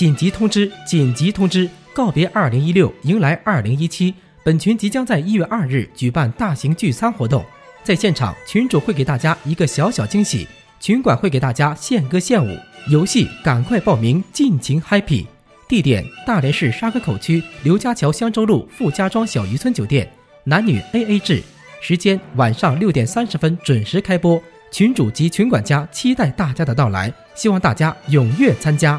紧急通知，紧急通知，告别二零一六，迎来二零一七。本群即将在一月二日举办大型聚餐活动，在现场群主会给大家一个小小惊喜，群管会给大家献歌献舞，游戏赶快报名，尽情 happy。地点：大连市沙河口区刘家桥香洲路富家庄小渔村酒店，男女 AA 制。时间：晚上六点三十分准时开播。群主及群管家期待大家的到来，希望大家踊跃参加。